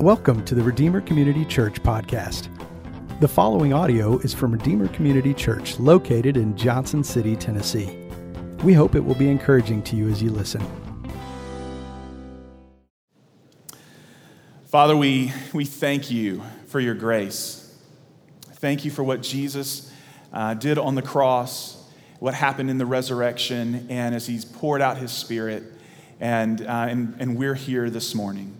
Welcome to the Redeemer Community Church podcast. The following audio is from Redeemer Community Church located in Johnson City, Tennessee. We hope it will be encouraging to you as you listen. Father, we, we thank you for your grace. Thank you for what Jesus uh, did on the cross, what happened in the resurrection, and as he's poured out his spirit. And, uh, and, and we're here this morning.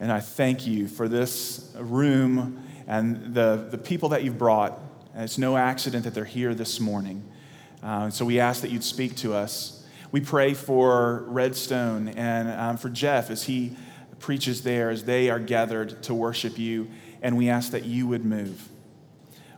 And I thank you for this room and the, the people that you've brought. And it's no accident that they're here this morning. Uh, so we ask that you'd speak to us. We pray for Redstone and um, for Jeff as he preaches there, as they are gathered to worship you. And we ask that you would move.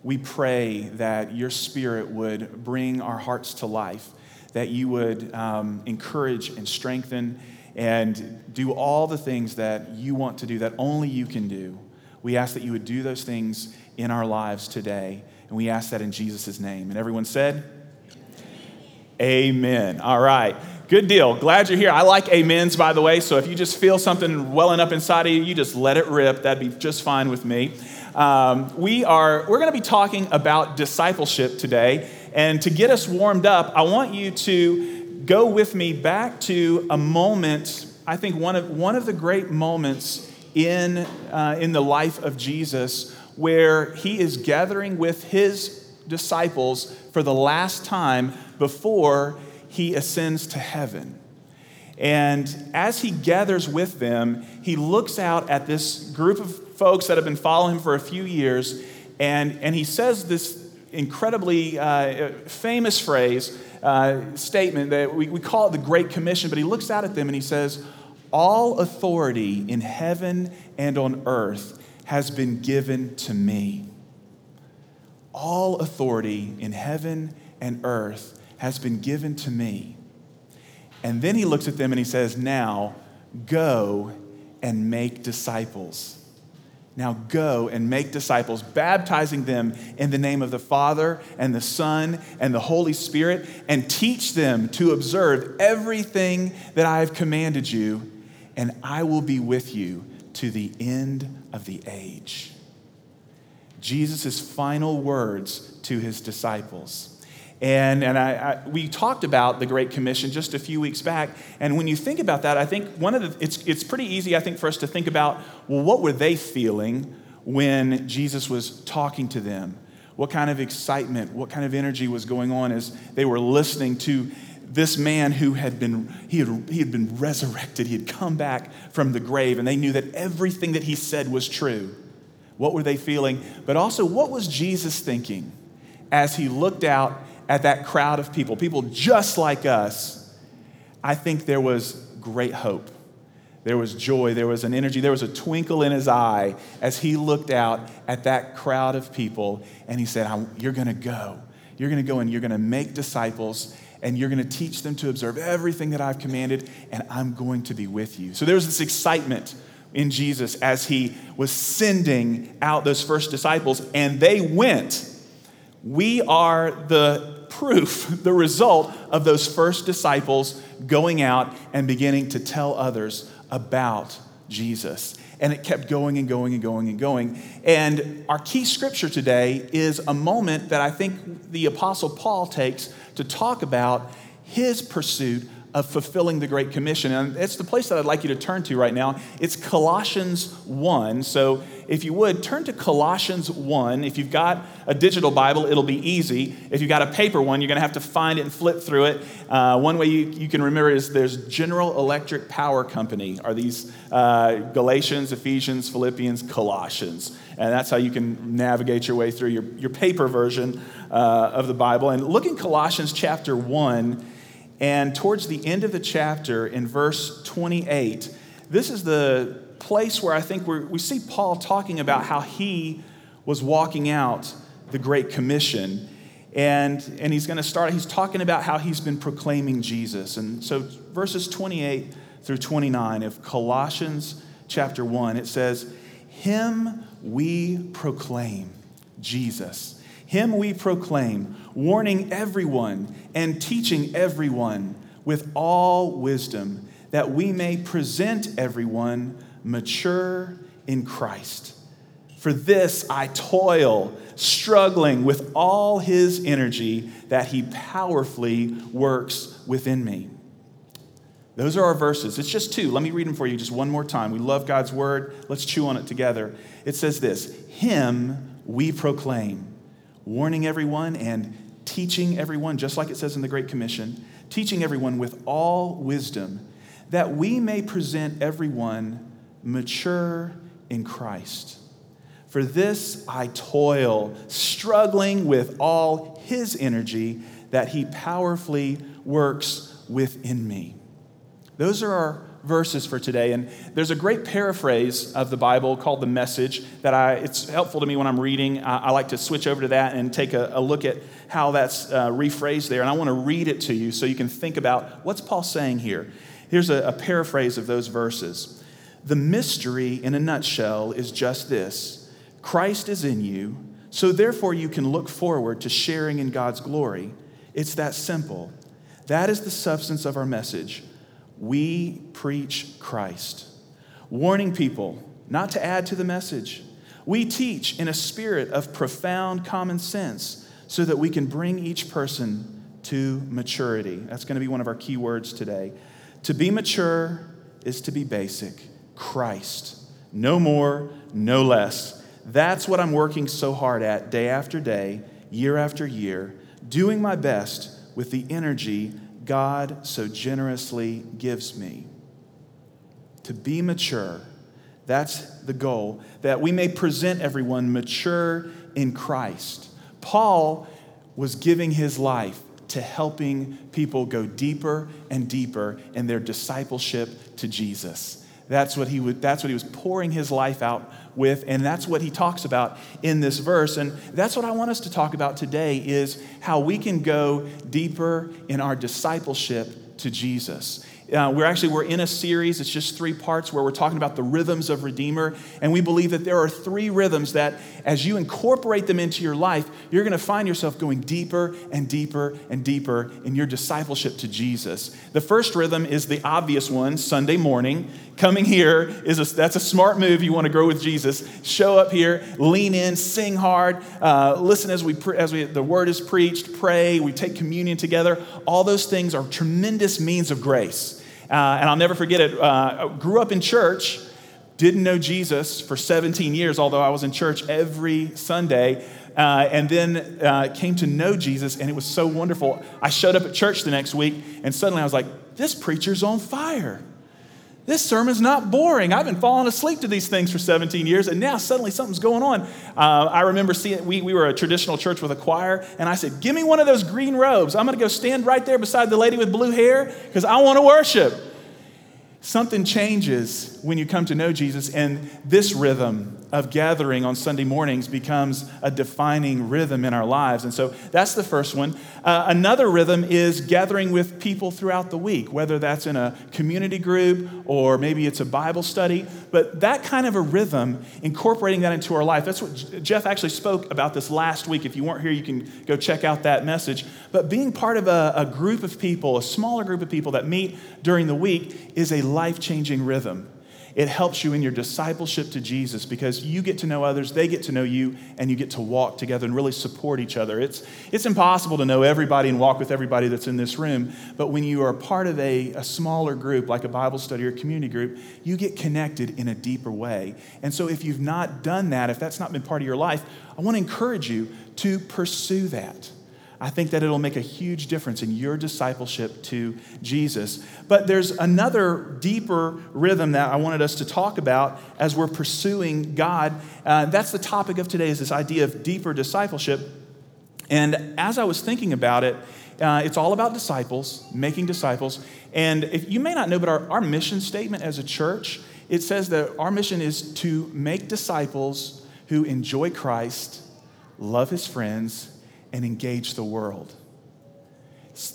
We pray that your spirit would bring our hearts to life, that you would um, encourage and strengthen and do all the things that you want to do, that only you can do. We ask that you would do those things in our lives today. And we ask that in Jesus' name. And everyone said, Amen. All right. Good deal. Glad you're here. I like amens, by the way. So if you just feel something welling up inside of you, you just let it rip. That'd be just fine with me. Um, we are we're going to be talking about discipleship today. And to get us warmed up, I want you to go with me back to a moment, I think one of, one of the great moments in, uh, in the life of Jesus where he is gathering with his disciples for the last time before he ascends to heaven. And as he gathers with them, he looks out at this group of folks that have been following him for a few years, and, and he says this incredibly uh, famous phrase uh, statement that we, we call it the Great Commission, but he looks out at them and he says, All authority in heaven and on earth has been given to me. All authority in heaven and earth has been given to me. And then he looks at them and he says, Now go and make disciples. Now go and make disciples, baptizing them in the name of the Father and the Son and the Holy Spirit, and teach them to observe everything that I have commanded you, and I will be with you to the end of the age. Jesus' final words to his disciples. And, and I, I, we talked about the Great Commission just a few weeks back. And when you think about that, I think one of the, it's, it's pretty easy, I think, for us to think about, well, what were they feeling when Jesus was talking to them? What kind of excitement, what kind of energy was going on as they were listening to this man who had been, he had, he had been resurrected. He had come back from the grave, and they knew that everything that he said was true. What were they feeling? But also, what was Jesus thinking as he looked out at that crowd of people, people just like us, I think there was great hope. There was joy, there was an energy, there was a twinkle in his eye as he looked out at that crowd of people and he said, You're gonna go. You're gonna go and you're gonna make disciples and you're gonna teach them to observe everything that I've commanded, and I'm going to be with you. So there was this excitement in Jesus as he was sending out those first disciples, and they went. We are the proof, the result of those first disciples going out and beginning to tell others about Jesus. And it kept going and going and going and going. And our key scripture today is a moment that I think the Apostle Paul takes to talk about his pursuit of fulfilling the Great Commission. And it's the place that I'd like you to turn to right now. It's Colossians 1. So if you would, turn to Colossians 1. If you've got a digital Bible, it'll be easy. If you've got a paper one, you're going to have to find it and flip through it. Uh, one way you, you, can remember is there's General Electric Power Company, are these uh, Galatians, Ephesians, Philippians, Colossians. And that's how you can navigate your way through your, your paper version uh, of the Bible. And look in Colossians chapter 1 and towards the end of the chapter, in verse 28, this is the place where I think we see Paul talking about how he was walking out the Great Commission. And, and he's going to start, he's talking about how he's been proclaiming Jesus. And so, verses 28 through 29 of Colossians chapter 1, it says, Him we proclaim, Jesus him we proclaim, warning everyone and teaching everyone with all wisdom, that we may present everyone mature in Christ. For this I toil, struggling with all his energy that he powerfully works within me. Those are our verses. It's just two. Let me read them for you just one more time. We love God's word. Let's chew on it together. It says this Him we proclaim, warning everyone and teaching everyone, just like it says in the Great Commission, teaching everyone with all wisdom, that we may present everyone mature in Christ. For this I toil, struggling with all his energy that he powerfully works within me. Those are our verses for today. And there's a great paraphrase of the Bible called the Message that I, it's helpful to me when I'm reading. I, I like to switch over to that and take a, a look at how that's uh, rephrased there. And I want to read it to you so you can think about what's Paul saying here. Here's a, a paraphrase of those verses. The mystery, in a nutshell, is just this Christ is in you, so therefore you can look forward to sharing in God's glory. It's that simple. That is the substance of our message we preach Christ, warning people not to add to the message. We teach in a spirit of profound common sense so that we can bring each person to maturity. That's going to be one of our key words today. To be mature is to be basic Christ. No more, no less. That's what I'm working so hard at day after day, year after year, doing my best with the energy God so generously gives me. To be mature, that's the goal, that we may present everyone mature in Christ. Paul was giving his life to helping people go deeper and deeper in their discipleship to Jesus. That's what he would, that's what he was pouring his life out with and that's what he talks about in this verse. And that's what i want us to talk about today is how we can go deeper in our discipleship to jesus uh, we're actually we're in a series. It's just three parts where we're talking about the rhythms of redeemer. And we believe that there are three rhythms that as you incorporate them into your life you're going to find yourself going deeper and deeper and deeper in your discipleship to jesus. The first rhythm is the obvious one sunday morning. Coming here is a, that's a smart move. You want to grow with jesus. Show up here lean in sing hard uh, listen as we as we the word is preached pray we take communion together. All those things are tremendous means of grace and I'll never forget it. Uh, grew up in church, didn't know Jesus for 17 years, although I was in church every Sunday. Uh, and then uh, came to know Jesus, and it was so wonderful. I showed up at church the next week, and suddenly I was like, this preacher's on fire. This sermon's not boring. I've been falling asleep to these things for 17 years, and now suddenly something's going on. Uh, I remember seeing, we, we were a traditional church with a choir, and I said, Give me one of those green robes. I'm going to go stand right there beside the lady with blue hair because I want to worship. Something changes when you come to know Jesus, and this rhythm of gathering on Sunday mornings becomes a defining rhythm in our lives. And so that's the first one. Uh, another rhythm is gathering with people throughout the week, whether that's in a community group or maybe it's a Bible study. But that kind of a rhythm, incorporating that into our life, that's what Jeff actually spoke about this last week. If you weren't here, you can go check out that message. But being part of a, a group of people, a smaller group of people that meet during the week, is a life changing rhythm it helps you in your discipleship to Jesus because you get to know others, they get to know you, and you get to walk together and really support each other. It's, it's impossible to know everybody and walk with everybody that's in this room, but when you are part of a, a smaller group, like a Bible study or community group, you get connected in a deeper way. And so if you've not done that, if that's not been part of your life, I want to encourage you to pursue that. I think that it'll make a huge difference in your discipleship to Jesus. But there's another deeper rhythm that I wanted us to talk about as we're pursuing God. Uh, that's the topic of today is this idea of deeper discipleship. And as I was thinking about it, uh, it's all about disciples, making disciples. And if you may not know, but our, our mission statement as a church, it says that our mission is to make disciples who enjoy Christ, love his friends, and engage the world.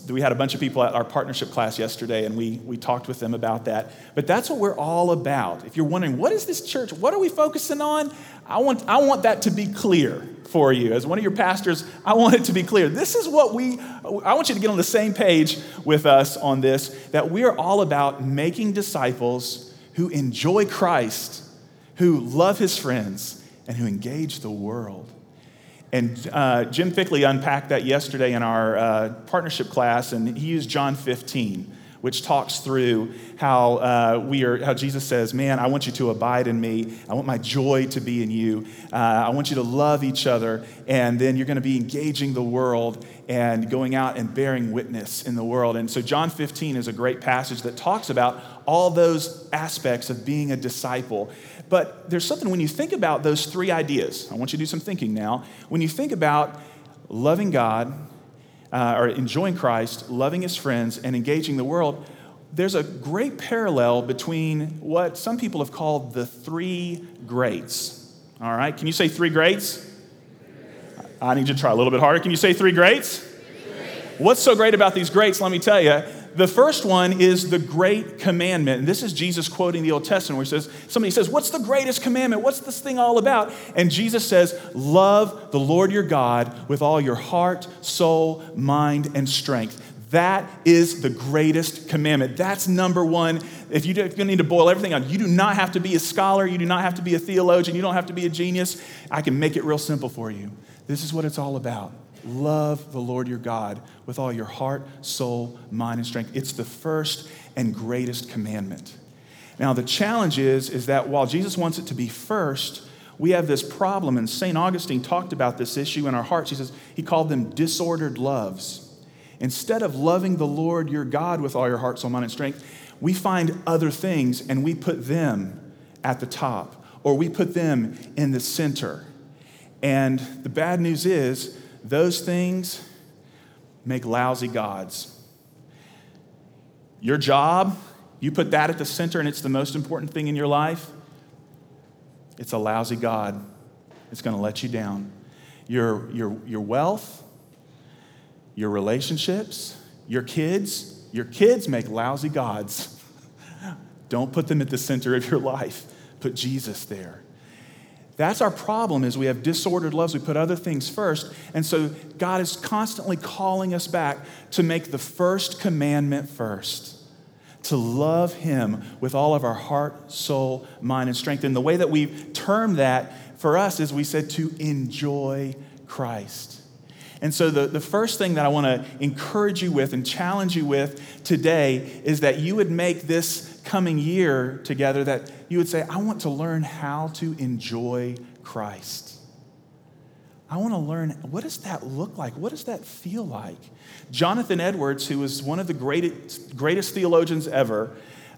We had a bunch of people at our partnership class yesterday, and we, we talked with them about that. But that's what we're all about. If you're wondering, what is this church? What are we focusing on? I want, I want that to be clear for you. As one of your pastors, I want it to be clear. This is what we, I want you to get on the same page with us on this that we are all about making disciples who enjoy Christ, who love his friends, and who engage the world. And uh, Jim Fickley unpacked that yesterday in our uh, partnership class, and he used John 15 which talks through how uh, we are, how Jesus says, "Man, I want you to abide in me. I want my joy to be in you. Uh, I want you to love each other, and then you're going to be engaging the world and going out and bearing witness in the world." And so, John 15 is a great passage that talks about all those aspects of being a disciple. But there's something when you think about those three ideas. I want you to do some thinking now. When you think about loving God uh, or enjoying Christ, loving his friends, and engaging the world, there's a great parallel between what some people have called the three greats. All right, can you say three greats? I need you to try a little bit harder. Can you say three greats? What's so great about these greats? Let me tell you. The first one is the great commandment. And this is Jesus quoting the Old Testament where he says, somebody says, What's the greatest commandment? What's this thing all about? And Jesus says, Love the Lord your God with all your heart, soul, mind, and strength. That is the greatest commandment. That's number one. If you need to boil everything down, you do not have to be a scholar, you do not have to be a theologian, you don't have to be a genius. I can make it real simple for you. This is what it's all about. Love the Lord your God with all your heart, soul, mind, and strength. It's the first and greatest commandment. Now, the challenge is, is that while Jesus wants it to be first, we have this problem, and St. Augustine talked about this issue in our hearts. He says, he called them disordered loves. Instead of loving the Lord your God with all your heart, soul, mind, and strength, we find other things and we put them at the top, or we put them in the center. And the bad news is, those things make lousy gods. Your job, you put that at the center and it's the most important thing in your life, it's a lousy God. It's going to let you down. Your, your, your wealth, your relationships, your kids, your kids make lousy gods. Don't put them at the center of your life. Put Jesus there. That's our problem is we have disordered loves. We put other things first. And so God is constantly calling us back to make the first commandment first. To love him with all of our heart, soul, mind, and strength. And the way that we term that for us is we said to enjoy Christ. And so, the, the first thing that I want to encourage you with and challenge you with today is that you would make this coming year together that you would say, I want to learn how to enjoy Christ. I want to learn what does that look like? What does that feel like? Jonathan Edwards, who was one of the greatest, greatest theologians ever,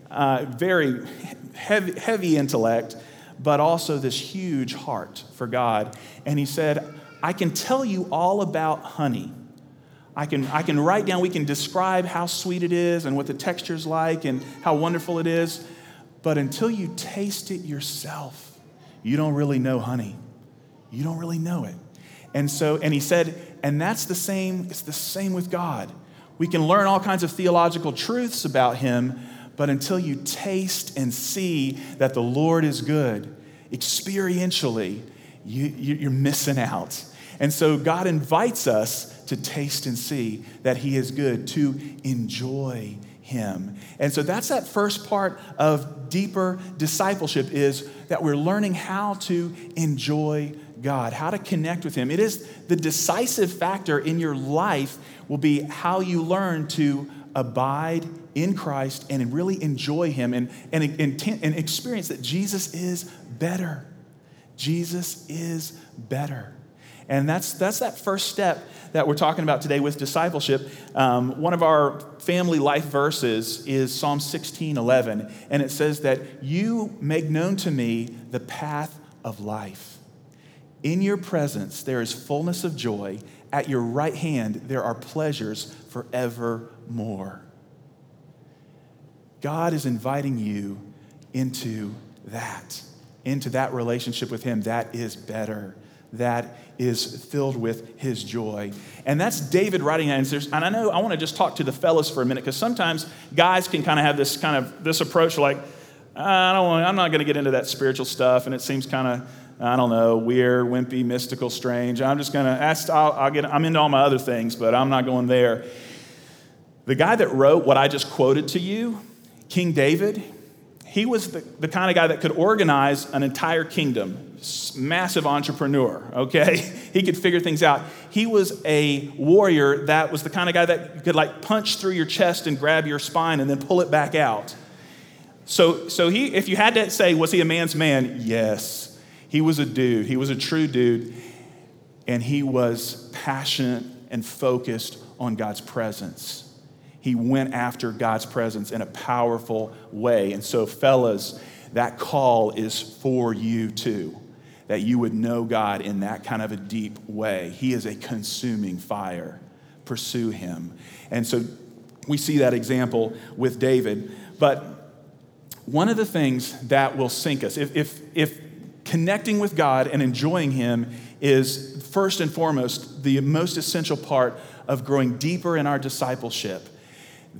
uh, very heavy, heavy intellect, but also this huge heart for God. And he said, I can tell you all about honey. I can, I can write down, we can describe how sweet it is and what the texture's like and how wonderful it is. But until you taste it yourself, you don't really know honey. You don't really know it. And so, and he said, and that's the same, it's the same with God. We can learn all kinds of theological truths about him, but until you taste and see that the Lord is good, experientially, you, you're missing out. And so God invites us to taste and see that He is good, to enjoy Him. And so that's that first part of deeper discipleship is that we're learning how to enjoy God, how to connect with Him. It is the decisive factor in your life will be how you learn to abide in Christ and really enjoy Him and, and, and, and experience that Jesus is better. Jesus is better. And that's, that's that first step that we're talking about today with discipleship. Um, one of our family life verses is Psalm 16 11, and it says that you make known to me the path of life. In your presence, there is fullness of joy. At your right hand, there are pleasures forevermore. God is inviting you into that, into that relationship with Him. That is better that is filled with his joy. And that's David writing that. And, and I know I want to just talk to the fellas for a minute because sometimes guys can kind of have this kind of this approach like, I don't want, I'm not going to get into that spiritual stuff. And it seems kind of, I don't know, weird, wimpy, mystical, strange. I'm just going to I'll, I'll get, I'm into all my other things, but I'm not going there. The guy that wrote what I just quoted to you, King David, he was the, the kind of guy that could organize an entire kingdom, massive entrepreneur, okay? He could figure things out. He was a warrior that was the kind of guy that could like punch through your chest and grab your spine and then pull it back out. So, so he, if you had to say, was he a man's man? Yes. He was a dude. He was a true dude. And he was passionate and focused on God's presence he went after God's presence in a powerful way. And so, fellas, that call is for you too, that you would know God in that kind of a deep way. He is a consuming fire. Pursue him. And so, we see that example with David. But one of the things that will sink us, if, if, if connecting with God and enjoying Him is first and foremost the most essential part of growing deeper in our discipleship,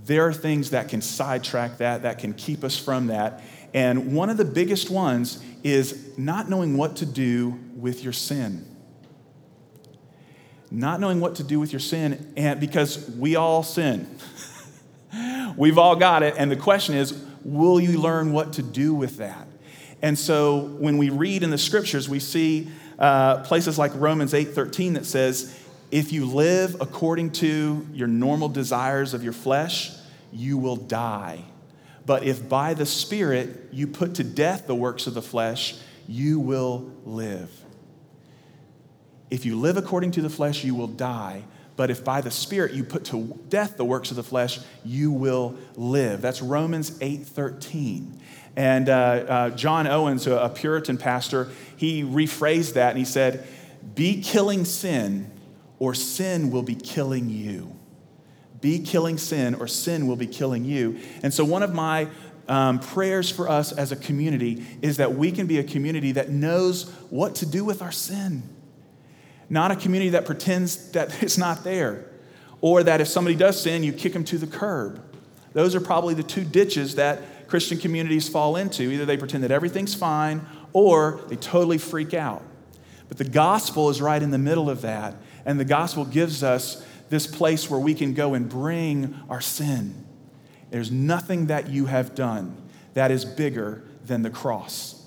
there are things that can sidetrack that, that can keep us from that. And one of the biggest ones is not knowing what to do with your sin. Not knowing what to do with your sin, and because we all sin. We've all got it. And the question is, will you learn what to do with that? And so when we read in the scriptures, we see uh, places like Romans 8:13 that says, if you live according to your normal desires of your flesh, you will die. But if by the Spirit you put to death the works of the flesh, you will live. If you live according to the flesh, you will die. But if by the Spirit you put to death the works of the flesh, you will live. That's Romans 8 13. And uh, uh, John Owens, a Puritan pastor, he rephrased that and he said, Be killing sin or sin will be killing you. Be killing sin, or sin will be killing you. And so, one of my um, prayers for us as a community is that we can be a community that knows what to do with our sin. Not a community that pretends that it's not there, or that if somebody does sin, you kick them to the curb. Those are probably the two ditches that Christian communities fall into. Either they pretend that everything's fine, or they totally freak out. But the gospel is right in the middle of that. And the gospel gives us this place where we can go and bring our sin. There's nothing that you have done that is bigger than the cross.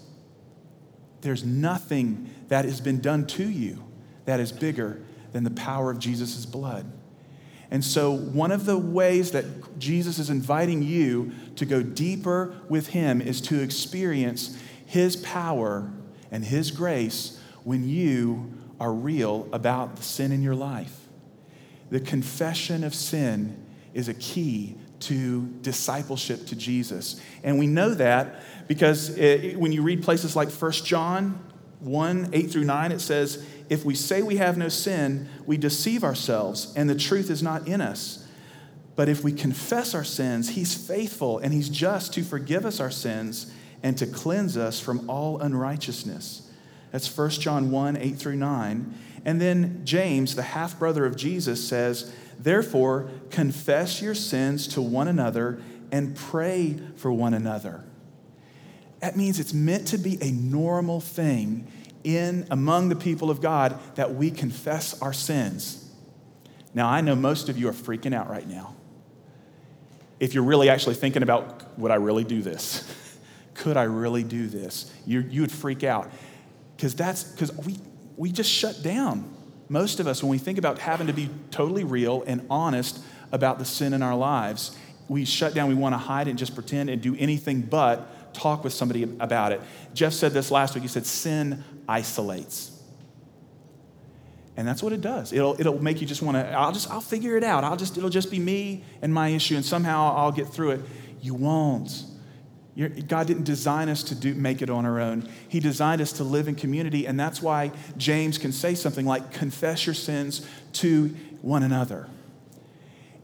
There's nothing that has been done to you that is bigger than the power of Jesus' blood. And so, one of the ways that Jesus is inviting you to go deeper with Him is to experience His power and His grace when you are real about the sin in your life. The confession of sin is a key to discipleship to Jesus. And we know that because it, when you read places like 1 John 1 8 through 9, it says, If we say we have no sin, we deceive ourselves, and the truth is not in us. But if we confess our sins, he's faithful and he's just to forgive us our sins and to cleanse us from all unrighteousness. That's 1 John 1 8 through 9. And then James, the half brother of Jesus, says, Therefore, confess your sins to one another and pray for one another. That means it's meant to be a normal thing in among the people of God that we confess our sins. Now, I know most of you are freaking out right now. If you're really actually thinking about, would I really do this? Could I really do this? You, you would freak out because that's because we, we just shut down. Most of us, when we think about having to be totally real and honest about the sin in our lives, we shut down. We want to hide and just pretend and do anything but talk with somebody about it. Jeff said this last week. He said, Sin isolates. And that's what it does. It'll, it'll make you just want to, I'll just, I'll figure it out. I'll just, it'll just be me and my issue, and somehow I'll get through it. You won't. God didn't design us to do, make it on our own. He designed us to live in community, and that's why James can say something like, confess your sins to one another.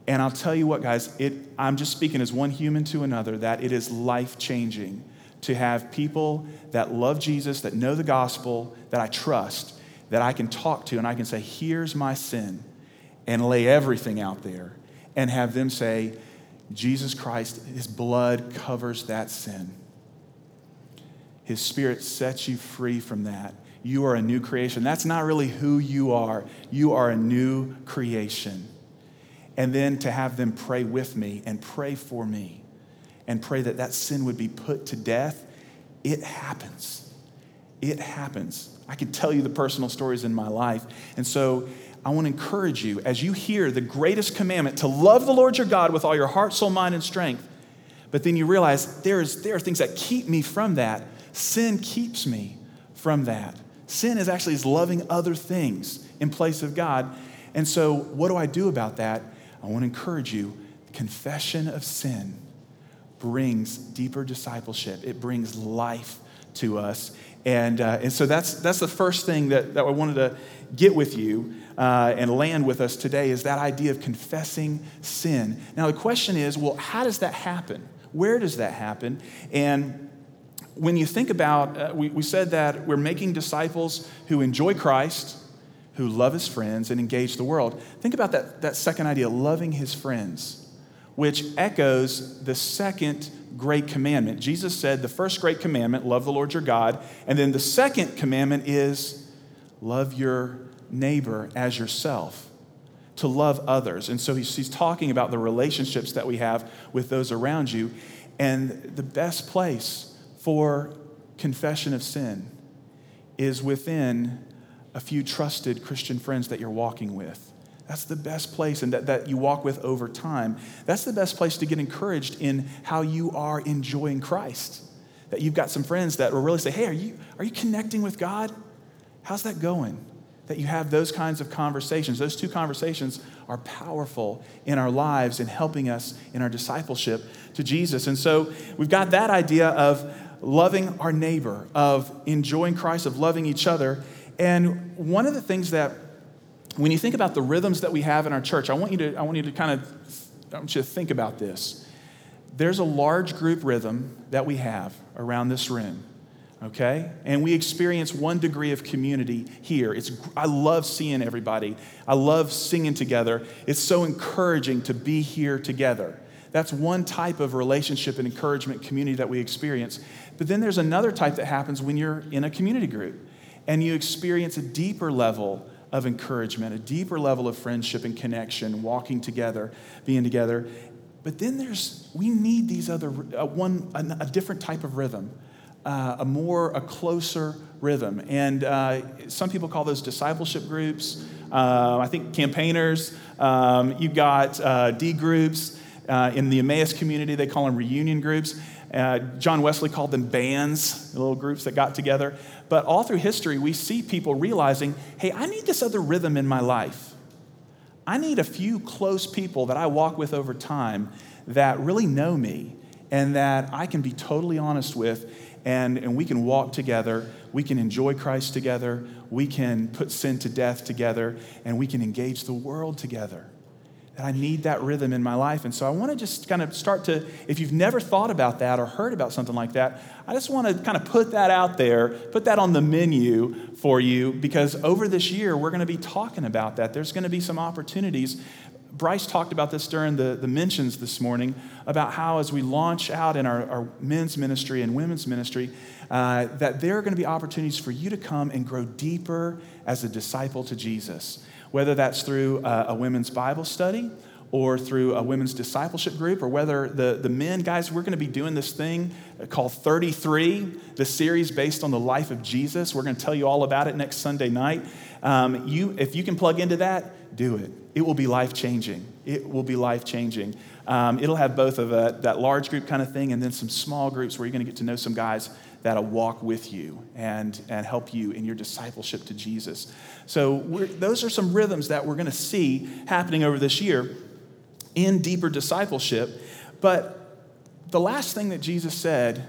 And I'll tell you what, guys, it, I'm just speaking as one human to another, that it is life changing to have people that love Jesus, that know the gospel, that I trust, that I can talk to, and I can say, here's my sin, and lay everything out there, and have them say, Jesus Christ, His blood covers that sin. His Spirit sets you free from that. You are a new creation. That's not really who you are. You are a new creation. And then to have them pray with me and pray for me and pray that that sin would be put to death, it happens. It happens. I could tell you the personal stories in my life. And so I want to encourage you as you hear the greatest commandment to love the Lord your God with all your heart, soul, mind, and strength. But then you realize there's, there are things that keep me from that. Sin keeps me from that. Sin is actually is loving other things in place of God. And so, what do I do about that? I want to encourage you confession of sin brings deeper discipleship, it brings life to us. And, uh, and so that's, that's the first thing that, that I wanted to get with you uh, and land with us today is that idea of confessing sin. Now, the question is well, how does that happen? Where does that happen? And when you think about, uh, we, we said that we're making disciples who enjoy Christ, who love his friends, and engage the world. Think about that, that second idea, loving his friends which echoes the second great commandment. Jesus said the first great commandment, love the Lord your God, and then the second commandment is love your neighbor as yourself, to love others. And so he's, he's talking about the relationships that we have with those around you. And the best place for confession of sin is within a few trusted Christian friends that you're walking with. That's the best place, and that, that you walk with over time. That's the best place to get encouraged in how you are enjoying Christ. That you've got some friends that will really say, Hey, are you, are you connecting with God? How's that going? That you have those kinds of conversations. Those two conversations are powerful in our lives and helping us in our discipleship to Jesus. And so we've got that idea of loving our neighbor, of enjoying Christ, of loving each other. And one of the things that when you think about the rhythms that we have in our church, I want you to, I want you to kind of I want you to think about this. There's a large group rhythm that we have around this room, okay? And we experience one degree of community here. It's, I love seeing everybody, I love singing together. It's so encouraging to be here together. That's one type of relationship and encouragement community that we experience. But then there's another type that happens when you're in a community group and you experience a deeper level of encouragement, a deeper level of friendship and connection, walking together, being together. But then there's, we need these other, uh, one, a, a, different type of rhythm, uh, a more, a closer rhythm. And uh, some people call those discipleship groups. Uh, I think campaigners. Um, you've got uh, D groups. Uh, in the Emmaus community, they call them reunion groups. Uh, John Wesley called them bands, little groups that got together. But all through history, we see people realizing hey, I need this other rhythm in my life. I need a few close people that I walk with over time that really know me and that I can be totally honest with, and, and we can walk together. We can enjoy Christ together. We can put sin to death together, and we can engage the world together that I need that rhythm in my life. And so I want to just kind of start to, if you've never thought about that or heard about something like that, I just want to kind of put that out there, put that on the menu for you, because over this year, we're going to be talking about that. There's going to be some opportunities. Bryce talked about this during the, the mentions this morning about how, as we launch out in our, our men's ministry and women's ministry, uh, that there are going to be opportunities for you to come and grow deeper as a disciple to Jesus whether that's through a, a women's Bible study or through a women's discipleship group, or whether the, the men, guys, we're going to be doing this thing called 33, the series based on the life of Jesus. We're going to tell you all about it next Sunday night. Um, you, if you can plug into that, do it. It will be life changing. It will be life changing. Um, it'll have both of a, that large group kind of thing and then some small groups where you're going to get to know some guys that'll walk with you and, and help you in your discipleship to Jesus. So, those are some rhythms that we're going to see happening over this year in deeper discipleship. But the last thing that Jesus said,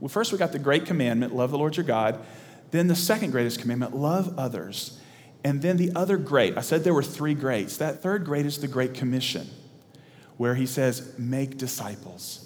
well, first we got the great commandment love the Lord your God. Then the second greatest commandment love others. And then the other great, I said there were three greats. That third great is the Great Commission, where he says, make disciples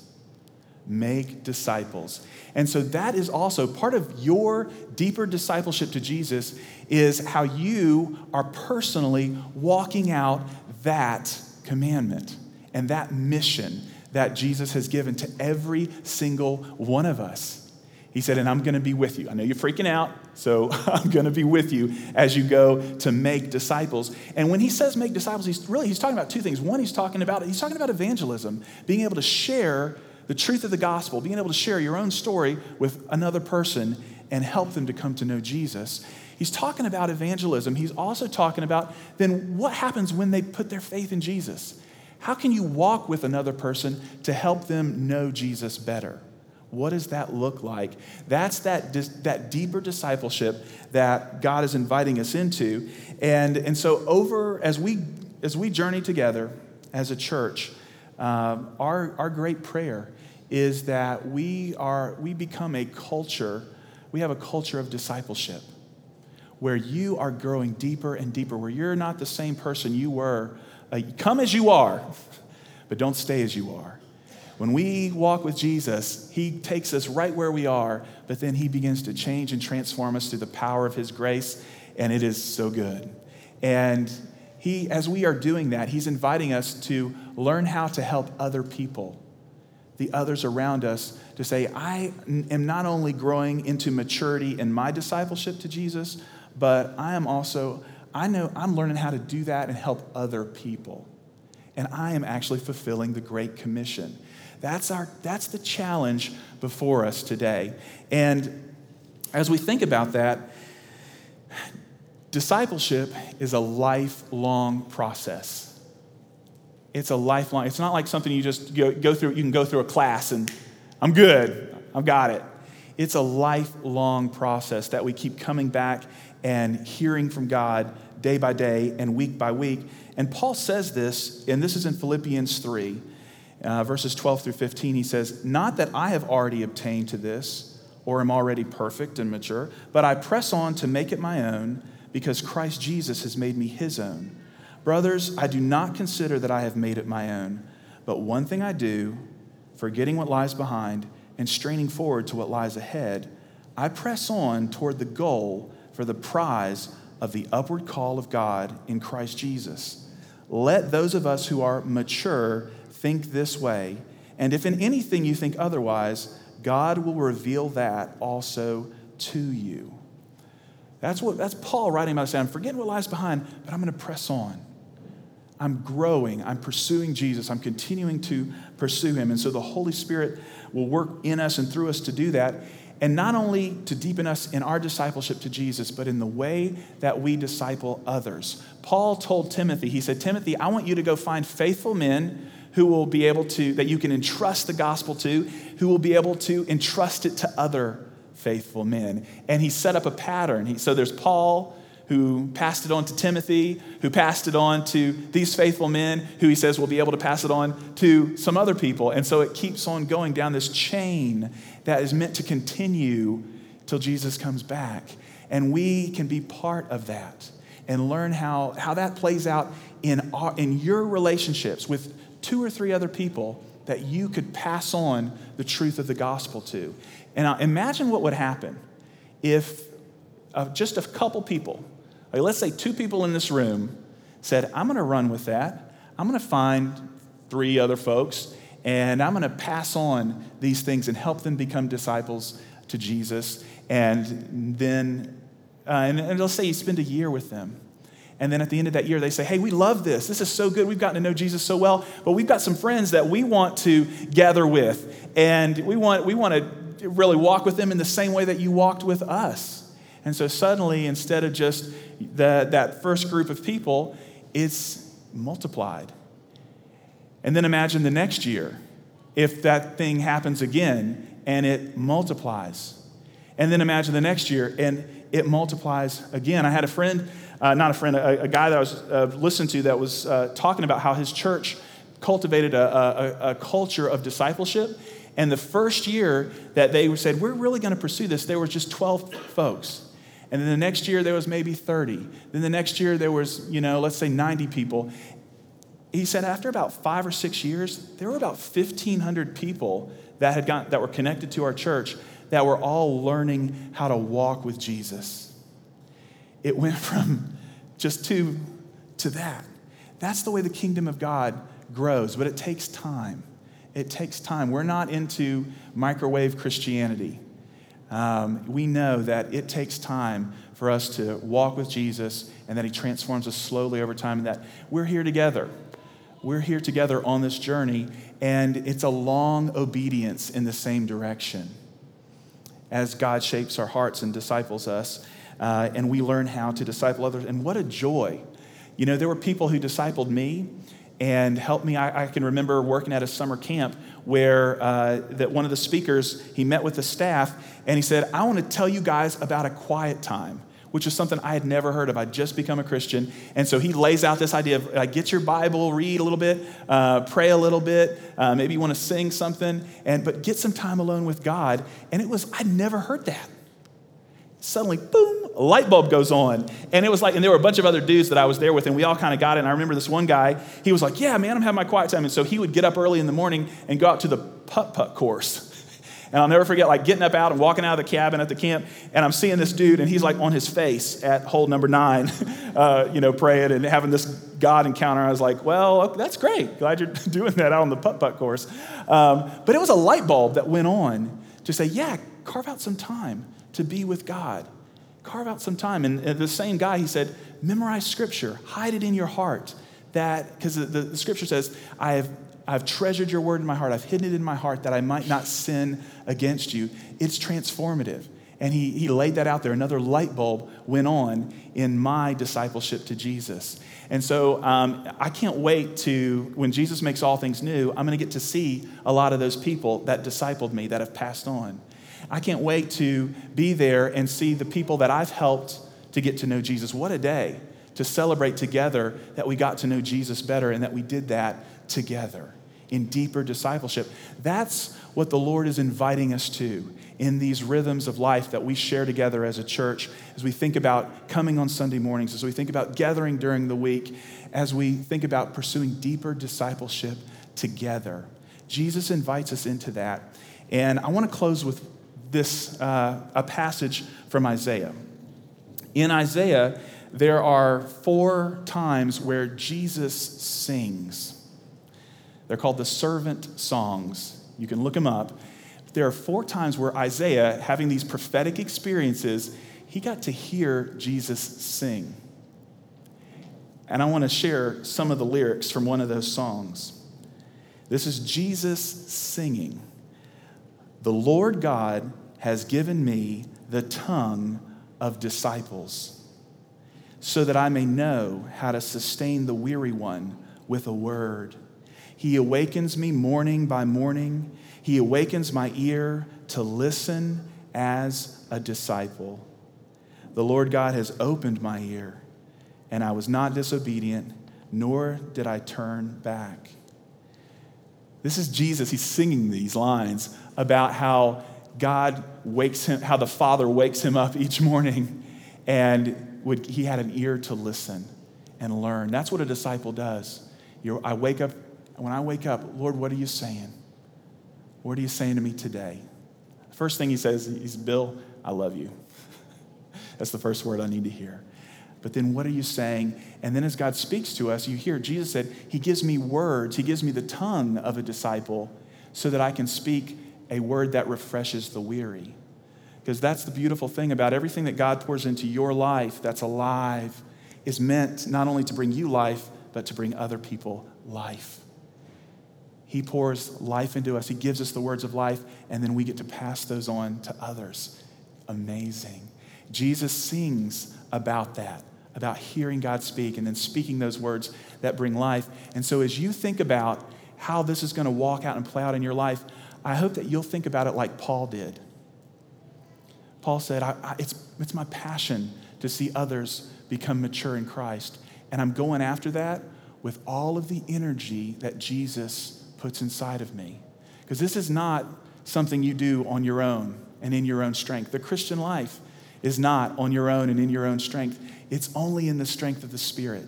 make disciples. And so that is also part of your deeper discipleship to Jesus is how you are personally walking out that commandment and that mission that Jesus has given to every single one of us. He said, and I'm going to be with you. I know you're freaking out, so I'm going to be with you as you go to make disciples. And when he says make disciples, he's really he's talking about two things. One, he's talking about he's talking about evangelism, being able to share the truth of the gospel, being able to share your own story with another person and help them to come to know Jesus. He's talking about evangelism. He's also talking about then what happens when they put their faith in Jesus? How can you walk with another person to help them know Jesus better? What does that look like? That's that, that deeper discipleship that God is inviting us into. And, and so, over as we, as we journey together as a church, um, our, our great prayer is that we, are, we become a culture, we have a culture of discipleship where you are growing deeper and deeper, where you're not the same person you were. Uh, come as you are, but don't stay as you are. When we walk with Jesus, He takes us right where we are, but then He begins to change and transform us through the power of His grace, and it is so good. And He, as we are doing that, He's inviting us to learn how to help other people, the others around us, to say, I am not only growing into maturity in my discipleship to Jesus, but I am also, I know I'm learning how to do that and help other people. And I am actually fulfilling the Great Commission. That's, our, that's the challenge before us today. And as we think about that, discipleship is a lifelong process. It's a lifelong, it's not like something you just go, go through, you can go through a class and I'm good, I've got it. It's a lifelong process that we keep coming back and hearing from God day by day and week by week. And Paul says this, and this is in Philippians 3 uh, verses 12 through 15, he says, Not that I have already obtained to this or am already perfect and mature, but I press on to make it my own because Christ Jesus has made me his own. Brothers, I do not consider that I have made it my own, but one thing I do, forgetting what lies behind and straining forward to what lies ahead, I press on toward the goal for the prize of the upward call of God in Christ Jesus. Let those of us who are mature think this way. And if in anything you think otherwise, God will reveal that also to you. That's what that's Paul writing about saying, I'm forgetting what lies behind, but I'm going to press on. I'm growing. I'm pursuing Jesus. I'm continuing to pursue him. And so the Holy Spirit will work in us and through us to do that. And not only to deepen us in our discipleship to Jesus, but in the way that we disciple others. Paul told Timothy, he said, Timothy, I want you to go find faithful men who will be able to, that you can entrust the gospel to, who will be able to entrust it to other faithful men. And he set up a pattern. He, so there's Paul, who passed it on to Timothy, who passed it on to these faithful men, who he says will be able to pass it on to some other people. And so it keeps on going down this chain that is meant to continue till Jesus comes back. And we can be part of that and learn how, how that plays out in, our, in your relationships with two or three other people that you could pass on the truth of the gospel to. And imagine what would happen if uh, just a couple people, like let's say two people in this room, said, I'm going to run with that. I'm going to find three other folks, and I'm going to pass on these things and help them become disciples to Jesus. And then, uh, and, and let's say you spend a year with them. And then at the end of that year, they say, Hey, we love this. This is so good. We've gotten to know Jesus so well, but we've got some friends that we want to gather with. And we want, we want to really walk with them in the same way that you walked with us. And so suddenly, instead of just the, that first group of people, it's multiplied. And then imagine the next year if that thing happens again and it multiplies. And then imagine the next year and it multiplies again. I had a friend uh, not a friend, a, a, guy that I was uh, listening to that was uh, talking about how his church cultivated a, a, a, culture of discipleship. And the first year that they said, We're really going to pursue this, there was just 12 folks. And then the next year there was maybe 30. Then the next year there was, you know, let's say 90 people. He said after about five or six years, there were about 1,500 people that, had got, that were connected to our church that were all learning how to walk with Jesus it went from just two to that. That's the way the kingdom of God grows, but it takes time. It takes time. We're not into microwave Christianity. Um, we know that it takes time for us to walk with Jesus and that He transforms us slowly over time, and that we're here together. we're here together on this journey, and it's a long obedience in the same direction as God shapes our hearts and disciples us, uh, and we learn how to disciple others. And what a joy! You know, there were people who discipled me and helped me. I, I can remember working at a summer camp where uh, that one of the speakers he met with the staff and he said, "I want to tell you guys about a quiet time." which is something I had never heard of. I'd just become a Christian. And so he lays out this idea of like, get your Bible, read a little bit, uh, pray a little bit, uh, maybe you want to sing something, and, but get some time alone with God. And it was, I'd never heard that. Suddenly, boom, light bulb goes on. And it was like, and there were a bunch of other dudes that I was there with, and we all kind of got it. And I remember this one guy, he was like, Yeah, man, I'm having my quiet time. And so he would get up early in the morning and go out to the putt putt course. And I'll never forget, like, getting up out and walking out of the cabin at the camp, and I'm seeing this dude, and he's like on his face at hole number nine, uh, you know, praying and having this God encounter. I was like, well, that's great. Glad you're doing that out on the putt putt course. Um, but it was a light bulb that went on to say, yeah, carve out some time to be with God. Carve out some time. And the same guy, he said, memorize scripture, hide it in your heart. That, because the, the scripture says, I have I've treasured your word in my heart. I've hidden it in my heart that I might not sin against you. It's transformative. And he, he laid that out there. Another light bulb went on in my discipleship to Jesus. And so um, I can't wait to, when Jesus makes all things new, I'm going to get to see a lot of those people that discipled me that have passed on. I can't wait to be there and see the people that I've helped to get to know Jesus. What a day to celebrate together that we got to know Jesus better and that we did that together in deeper discipleship. That's what the Lord is inviting us to in these rhythms of life that we share together as a church, as we think about coming on Sunday mornings, as we think about gathering during the week, as we think about pursuing deeper discipleship together. Jesus invites us into that. And I want to close with this uh, a passage from Isaiah. In Isaiah, there are four times where Jesus sings. They're called the servant songs. You can look them up. There are four times where Isaiah, having these prophetic experiences, he got to hear Jesus sing. And I want to share some of the lyrics from one of those songs. This is Jesus singing. The Lord God has given me the tongue of disciples, so that I may know how to sustain the weary one with a word. He awakens me morning by morning. He awakens my ear to listen as a disciple. The Lord God has opened my ear, and I was not disobedient, nor did I turn back. This is Jesus. He's singing these lines about how God wakes him, how the Father wakes him up each morning, and would, he had an ear to listen and learn. That's what a disciple does. You're, I wake up when I wake up, Lord, what are you saying? What are you saying to me today? First thing he says is, Bill, I love you. That's the first word I need to hear. But then what are you saying? And then as God speaks to us, you hear Jesus said, He gives me words, He gives me the tongue of a disciple so that I can speak a word that refreshes the weary. Because that's the beautiful thing about everything that God pours into your life that's alive is meant not only to bring you life, but to bring other people life. He pours life into us. He gives us the words of life, and then we get to pass those on to others. Amazing. Jesus sings about that, about hearing God speak and then speaking those words that bring life. And so, as you think about how this is going to walk out and play out in your life, I hope that you'll think about it like Paul did. Paul said, I, I, it's, it's my passion to see others become mature in Christ. And I'm going after that with all of the energy that Jesus puts inside of me. Because this is not something you do on your own and in your own strength. The Christian life is not on your own and in your own strength, it's only in the strength of the Spirit,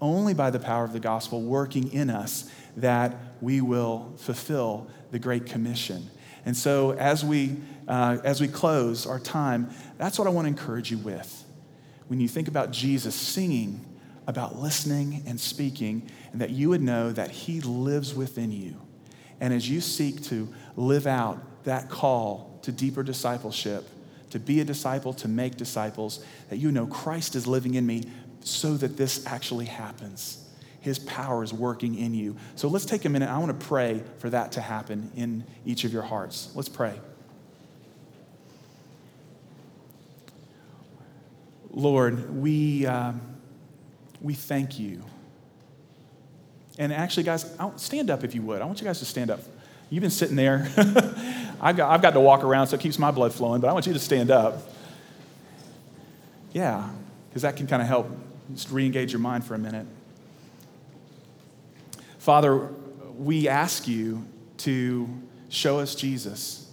only by the power of the gospel working in us that we will fulfill the Great Commission. And so, as we, uh, as we close our time, that's what I want to encourage you with. When you think about Jesus singing about listening and speaking, and that you would know that He lives within you. And as you seek to live out that call to deeper discipleship, to be a disciple, to make disciples, that you know Christ is living in me so that this actually happens. His power is working in you. So let's take a minute. I want to pray for that to happen in each of your hearts. Let's pray. Lord, we, um, we thank you. And actually, guys, stand up if you would. I want you guys to stand up. You've been sitting there. I've, got, I've got to walk around, so it keeps my blood flowing, but I want you to stand up. Yeah, because that can kind of help just re engage your mind for a minute. Father, we ask you to show us Jesus.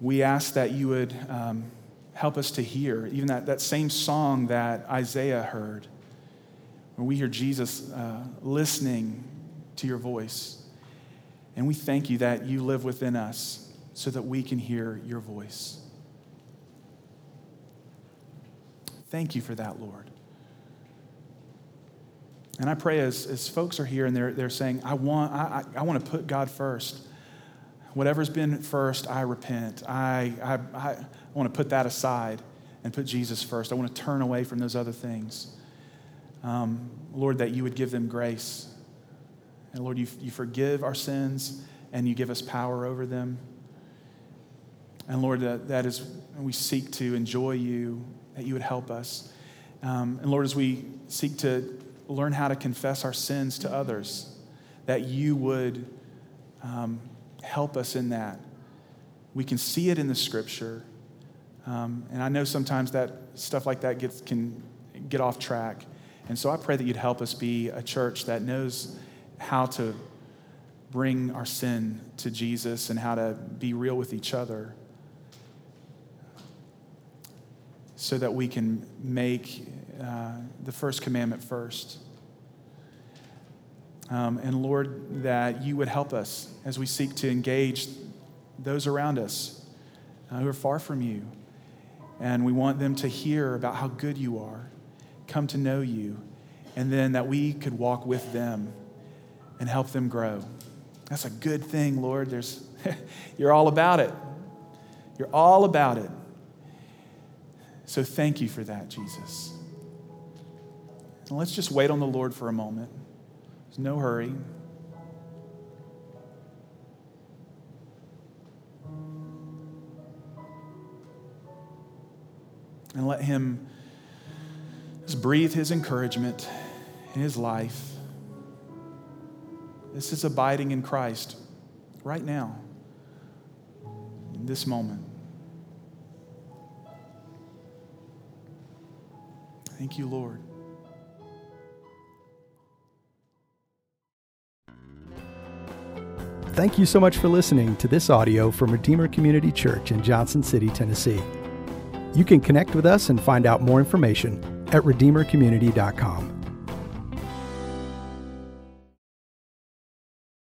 We ask that you would um, help us to hear, even that, that same song that Isaiah heard, where we hear Jesus uh, listening to your voice. And we thank you that you live within us so that we can hear your voice. Thank you for that, Lord. And I pray as, as folks are here and they're, they're saying, I want, I, I, I want to put God first. Whatever's been first, I repent. I, I, I want to put that aside and put Jesus first. I want to turn away from those other things. Um, Lord, that you would give them grace. And Lord, you, you forgive our sins and you give us power over them. And Lord, that, that is, we seek to enjoy you that you would help us. Um, and Lord, as we seek to learn how to confess our sins to others, that you would um, help us in that. We can see it in the scripture. Um, and I know sometimes that stuff like that gets, can get off track. And so I pray that you'd help us be a church that knows how to bring our sin to Jesus and how to be real with each other so that we can make uh, the first commandment first. Um, and Lord, that you would help us as we seek to engage those around us uh, who are far from you. And we want them to hear about how good you are, come to know you, and then that we could walk with them and help them grow. That's a good thing, Lord. There's, you're all about it. You're all about it. So thank you for that, Jesus. And let's just wait on the Lord for a moment. There's no hurry. And let Him just breathe His encouragement in His life. This is abiding in Christ right now, in this moment. Thank you, Lord. Thank you so much for listening to this audio from Redeemer Community Church in Johnson City, Tennessee. You can connect with us and find out more information at redeemercommunity.com.